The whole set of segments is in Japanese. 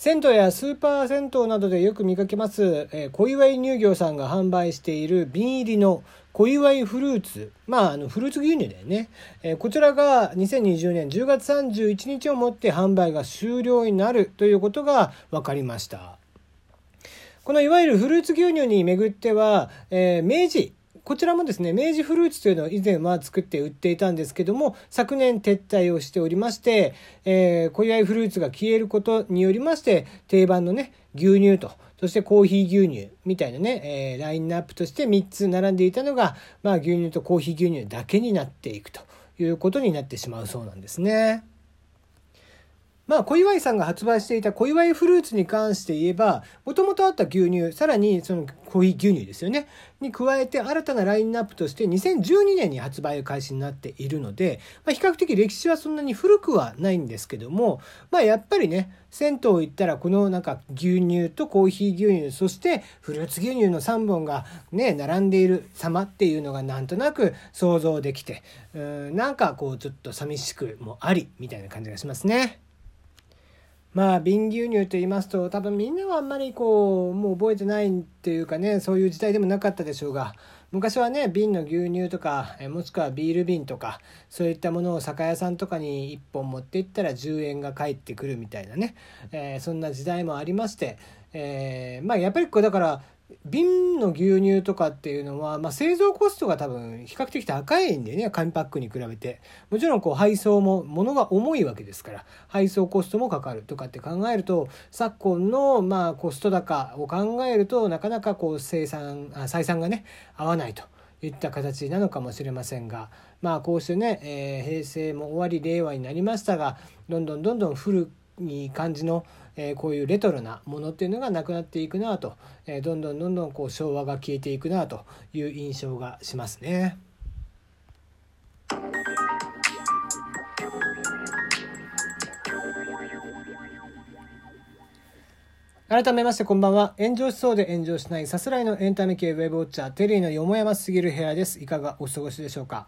銭湯やスーパー銭湯などでよく見かけます、えー、小祝乳業さんが販売している瓶入りの小祝フルーツ、まあ、あのフルーツ牛乳だよね、えー、こちらが2020年10月31日をもって販売が終了になるということが分かりました。このいわゆるフルーツ牛乳に巡っては、えー、明治こちらもですね、明治フルーツというのを以前は作って売っていたんですけども、昨年撤退をしておりまして、えー、小祝フルーツが消えることによりまして、定番のね、牛乳と、そしてコーヒー牛乳みたいなね、えー、ラインナップとして3つ並んでいたのが、まあ牛乳とコーヒー牛乳だけになっていくということになってしまうそうなんですね。まあ、小祝さんが発売していた小祝フルーツに関して言えば、もともとあった牛乳、さらにそのコーヒー牛乳ですよね。に加えて新たなラインナップとして2012年に発売開始になっているので、まあ、比較的歴史はそんなに古くはないんですけども、まあ、やっぱりね、銭湯行ったらこのなんか牛乳とコーヒー牛乳、そしてフルーツ牛乳の3本がね、並んでいる様っていうのがなんとなく想像できて、うんなんかこうちょっと寂しくもありみたいな感じがしますね。まあ瓶牛乳と言いますと多分みんなはあんまりこうもう覚えてないっていうかねそういう時代でもなかったでしょうが昔はね瓶の牛乳とかもしくはビール瓶とかそういったものを酒屋さんとかに1本持っていったら10円が返ってくるみたいなね、えー、そんな時代もありまして、えー、まあやっぱりこうだから瓶の牛乳とかっていうのは、まあ、製造コストが多分比較的高いんでね紙パックに比べて。もちろんこう配送も物が重いわけですから配送コストもかかるとかって考えると昨今のまあコスト高を考えるとなかなかこう生産あ採算がね合わないといった形なのかもしれませんがまあこうしてね、えー、平成も終わり令和になりましたがどんどんどんどん古いい感じのえこういうレトロなものっていうのがなくなっていくなと、えどんどんどんどんこう昭和が消えていくなという印象がしますね。改めましてこんばんは。炎上しそうで炎上しないさすらいのエンタメ系ウェブウォッチャーテリーのよもやますぎる部屋です。いかがお過ごしでしょうか？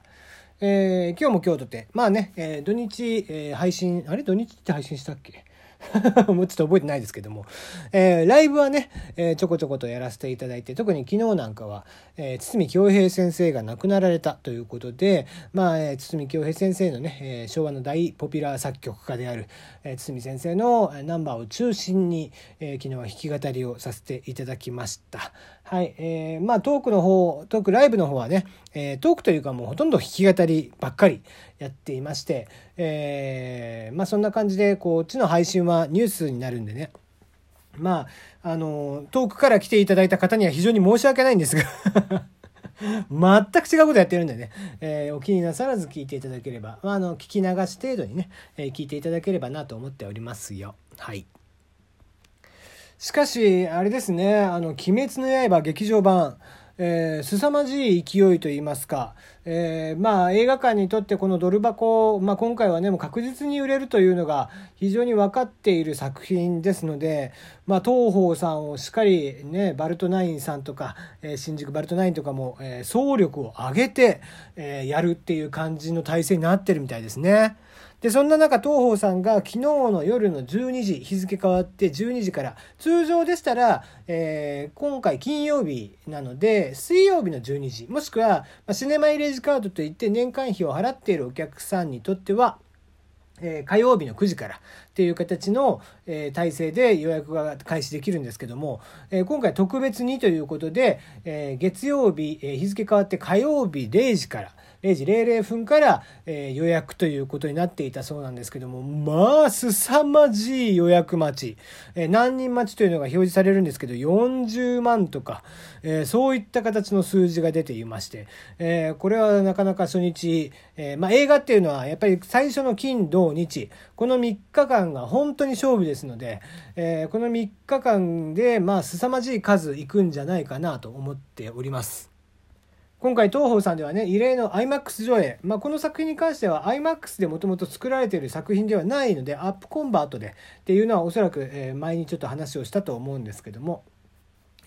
えー、今日も今日とて、まあね、えー、土日、えー、配信、あれ？土日って配信したっけ？もうちょっと覚えてないですけども、えー、ライブはね、えー、ちょこちょことやらせていただいて、特に昨日なんかは、えー、堤京平先生が亡くなられたということで、まあ、えー、堤京平先生のね、えー、昭和の大ポピュラー作曲家である、えー、堤先生のナンバーを中心に、えー、昨日は弾き語りをさせていただきました。はい、えー、まあトークの方、トークライブの方はね、えー、トークというかもうほとんど弾き語りばっかりやっていまして、えー、まあそんな感じで、こっちの配信はニュースになるんでね、まあ、あの、遠くから来ていただいた方には非常に申し訳ないんですが 全く違うことやってるんでね、えー、お気になさらず聞いていただければ、まあ、あの、聞き流し程度にね、えー、聞いていただければなと思っておりますよ。はい。しかし、あれですね、あの、鬼滅の刃劇場版、えー、凄まじい勢いといいますか、えー、まあ映画館にとってこのドル箱、まあ、今回はねもう確実に売れるというのが非常に分かっている作品ですので、まあ、東宝さんをしっかりねバルトナインさんとか、えー、新宿バルトナインとかも、えー、総力を上げて、えー、やるっていう感じの体制になってるみたいですね。で、そんな中、東宝さんが昨日の夜の12時、日付変わって12時から、通常でしたら、えー、今回金曜日なので、水曜日の12時、もしくは、ま、シネマイレージカードといって年間費を払っているお客さんにとっては、え、火曜日の9時からっていう形の、え、体制で予約が開始できるんですけども、え、今回特別にということで、え月曜日、え日付変わって火曜日0時から、0時00分から、えー、予約ということになっていたそうなんですけども、まあ、凄まじい予約待ち。えー、何人待ちというのが表示されるんですけど、40万とか、えー、そういった形の数字が出ていまして、えこれはなかなか初日、えまあ、映画っていうのはやっぱり最初の金、土、日、この3日間が本当に勝負ですので、えこの3日間で、まあ、凄まじい数いくんじゃないかなと思っております。今回東宝さんではね異例の iMAX 上映、まあ、この作品に関しては iMAX でもともと作られている作品ではないのでアップコンバートで。っていうのはおそらく、前にちょっと話をしたと思うんですけども、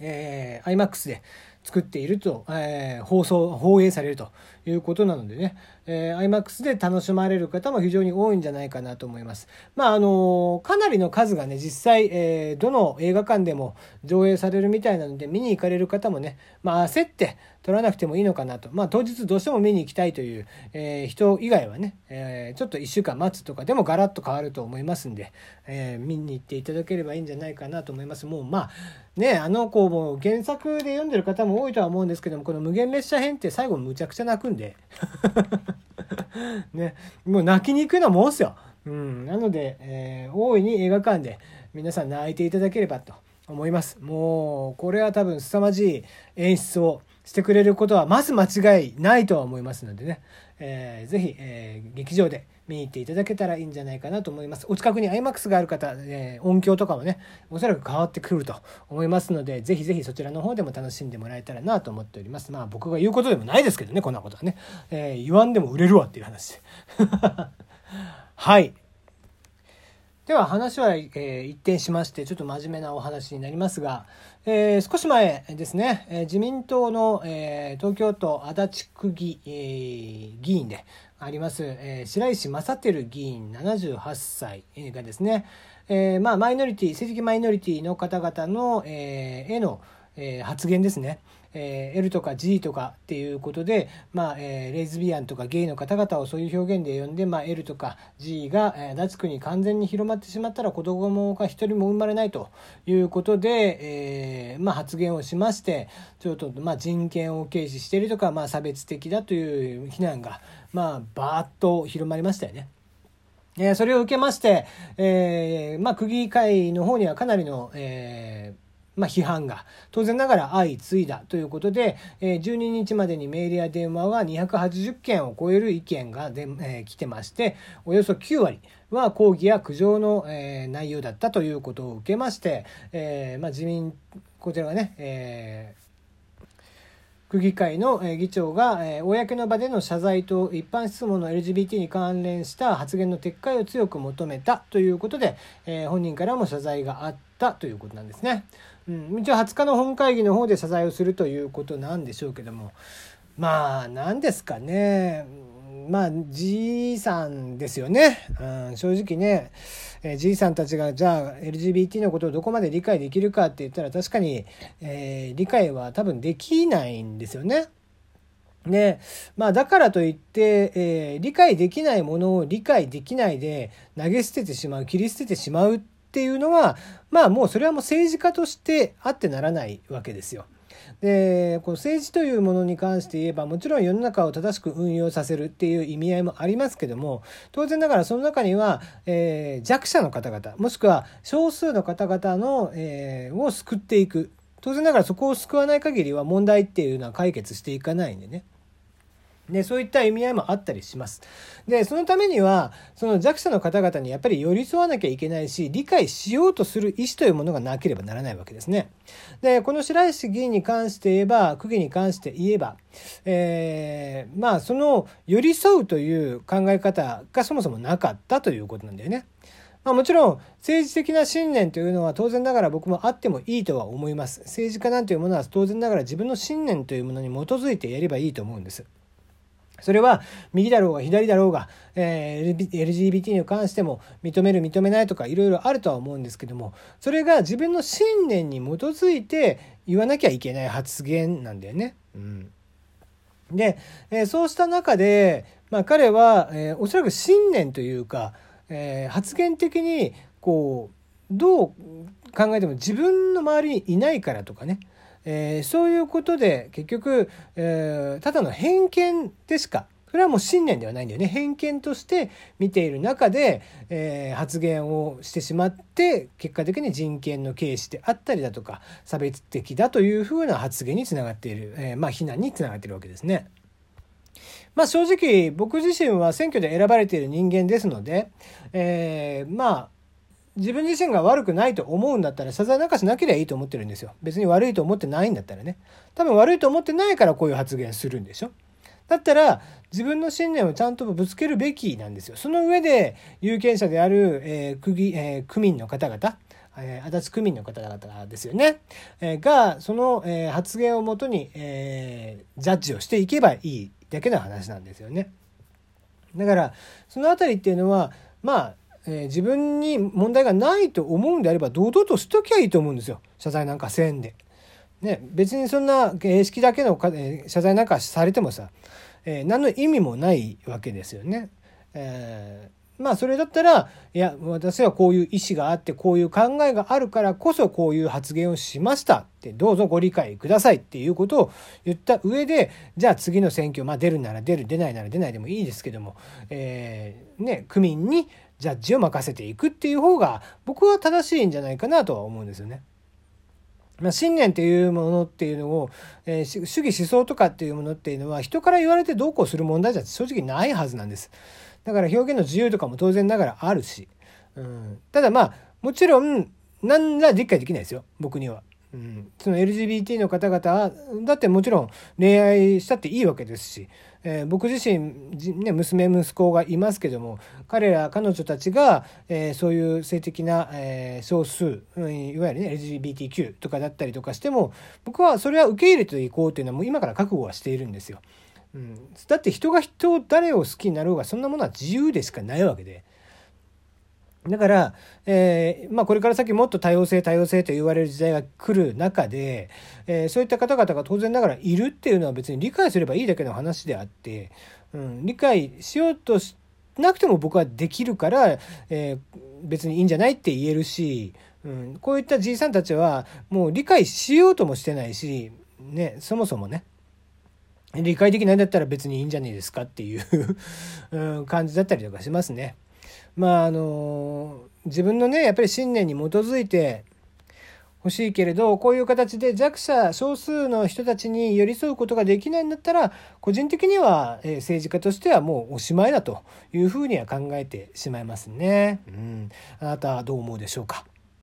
えー、iMAX で作っていると、えー、放送放映されるということなのでね、えー、IMAX で楽しまれる方も非常に多いんじゃないかなと思います。まああのかなりの数がね実際、えー、どの映画館でも上映されるみたいなので見に行かれる方もね、まあ、焦って取らなくてもいいのかなと、まあ、当日どうしても見に行きたいという、えー、人以外はね、えー、ちょっと1週間待つとかでもガラッと変わると思いますんで、えー、見に行っていただければいいんじゃないかなと思います。もうまあねあの子も原作で読んでる方も多いとは思うんですけどもこの「無限列車編」って最後むちゃくちゃ泣くんで ねもう泣きに行くのもんすよ。うん、なので、えー、大いに映画館で皆さん泣いていただければと思います。もうこれは多分凄まじい演出をしてくれることはまず間違いないとは思いますのでね、えー、ぜひ、えー、劇場で見に行っていただけたらいいんじゃないかなと思います。お近くに IMAX がある方、えー、音響とかもね、おそらく変わってくると思いますので、ぜひぜひそちらの方でも楽しんでもらえたらなと思っております。まあ僕が言うことでもないですけどね、こんなことはね。えー、言わんでも売れるわっていう話。はい。では話は、えー、一転しましてちょっと真面目なお話になりますが、えー、少し前ですね、えー、自民党の、えー、東京都足立区議,、えー、議員であります、えー、白石正輝議員78歳がですね、えーまあ、マイノリティ政治的マイノリティの方々の、えー、への、えー、発言ですね、えー、L とか G とかっていうことで、まあえー、レズビアンとかゲイの方々をそういう表現で呼んで、まあ、L とか G が、えー、脱区に完全に広まってしまったら子供が一人も生まれないということで、えーまあ、発言をしましてちょっと、まあ、人権を軽視しているとか、まあ、差別的だという非難が、まあ、バーッと広まりましたよね。えー、それを受けまして、えーまあ、区議会の方にはかなりの、えーまあ、批判が当然ながら相次いだということで、えー、12日までにメールや電話は280件を超える意見がで、えー、来てましておよそ9割は抗議や苦情の、えー、内容だったということを受けまして、えーまあ、自民こちらがね、えー区議会の議長が公の場での謝罪と一般質問の LGBT に関連した発言の撤回を強く求めたということで本人からも謝罪があったということなんですね。うん、一応20日の本会議の方で謝罪をするということなんでしょうけども。まあ何ですかね。まあじいさんですよね、うん、正直ね。じいさんたちがじゃあ LGBT のことをどこまで理解できるかって言ったら確かに、えー、理解は多分できないんですよね。でまあ、だからといって、えー、理解できないものを理解できないで投げ捨ててしまう切り捨ててしまうっていうのはまあもうそれはもう政治家としてあってならないわけですよ。でこの政治というものに関して言えばもちろん世の中を正しく運用させるっていう意味合いもありますけども当然ながらその中には、えー、弱者の方々もしくは少数の方々の、えー、を救っていく当然ながらそこを救わない限りは問題っていうのは解決していかないんでね。でそういった意味合いもあったりします。でそのためにはその弱者の方々にやっぱり寄り添わなきゃいけないし理解しようとする意思というものがなければならないわけですね。でこの白石議員に関して言えば区議に関して言えば、えー、まあその寄り添うという考え方がそもそもなかったということなんだよね。まあ、もちろん政治的な信念というのは当然ながら僕もあってもいいとは思います。政治家なんていうものは当然ながら自分の信念というものに基づいてやればいいと思うんです。それは右だろうが左だろうが、えー、LGBT に関しても認める認めないとかいろいろあるとは思うんですけどもそれが自分の信念に基づいて言わなきゃいけない発言なんだよね。うん、で、えー、そうした中で、まあ、彼は、えー、おそらく信念というか、えー、発言的にこうどう考えても自分の周りにいないからとかねえー、そういうことで結局、えー、ただの偏見でしかそれはもう信念ではないんだよね偏見として見ている中で、えー、発言をしてしまって結果的に人権の軽視であったりだとか差別的だというふうな発言につながっている、えー、まあ非難につながっているわけですね。まあ正直僕自身は選挙で選ばれている人間ですので、えー、まあ自分自身が悪くないと思うんだったら謝罪なんかしなければいいと思ってるんですよ。別に悪いと思ってないんだったらね。多分悪いと思ってないからこういう発言するんでしょ。だったら自分の信念をちゃんとぶつけるべきなんですよ。その上で有権者である、えー、区議、えー、区民の方々、えー、足立区民の方々ですよね、えー、がその、えー、発言をもとに、えー、ジャッジをしていけばいいだけの話なんですよね。だからその辺りっていうのはまあ、え、自分に問題がないと思うんであれば堂々としときゃいいと思うんですよ謝罪なんかせんで。ね、別にそんな形式だけの謝罪なんかされてもさ、え、何の意味もないわけですよね。えー、まあそれだったらいや私はこういう意思があってこういう考えがあるからこそこういう発言をしましたってどうぞご理解くださいっていうことを言った上でじゃあ次の選挙まあ出るなら出る出ないなら出ないでもいいですけども、えー、ね区民にジャッジを任せていくっていう方が僕は正しいんじゃないかなとは思うんですよね。まあ、信念っていうものっていうのを、えー、主義思想とかっていうものっていうのは人から言われてどうこうする問題じゃ正直ないはずなんです。だから表現の自由とかも当然ながらあるし、うん、ただまあもちろん何ら理解できないですよ僕には。うん、その LGBT の方々だってもちろん恋愛したっていいわけですし、えー、僕自身、ね、娘息子がいますけども彼ら彼女たちが、えー、そういう性的な、えー、少数、いわゆるね LGBTQ とかだったりとかしても僕はそれは受け入れていこうというのはもう今から覚悟はしているんですよ。うん、だって人が人を誰を好きになろうがそんなものは自由でしかないわけで。だから、えー、まあ、これから先もっと多様性多様性と言われる時代が来る中で、えー、そういった方々が当然ながらいるっていうのは別に理解すればいいだけの話であって、うん、理解しようとしなくても僕はできるから、えー、別にいいんじゃないって言えるし、うん、こういったじいさんたちはもう理解しようともしてないし、ね、そもそもね、理解できないんだったら別にいいんじゃないですかっていう、感じだったりとかしますね。まああの自分のねやっぱり信念に基づいて欲しいけれどこういう形で弱者少数の人たちに寄り添うことができないんだったら個人的には、え政治家としてはもうおしまいだというふうには考えてしまいますね。うん、あなたはどう思うでしょうか？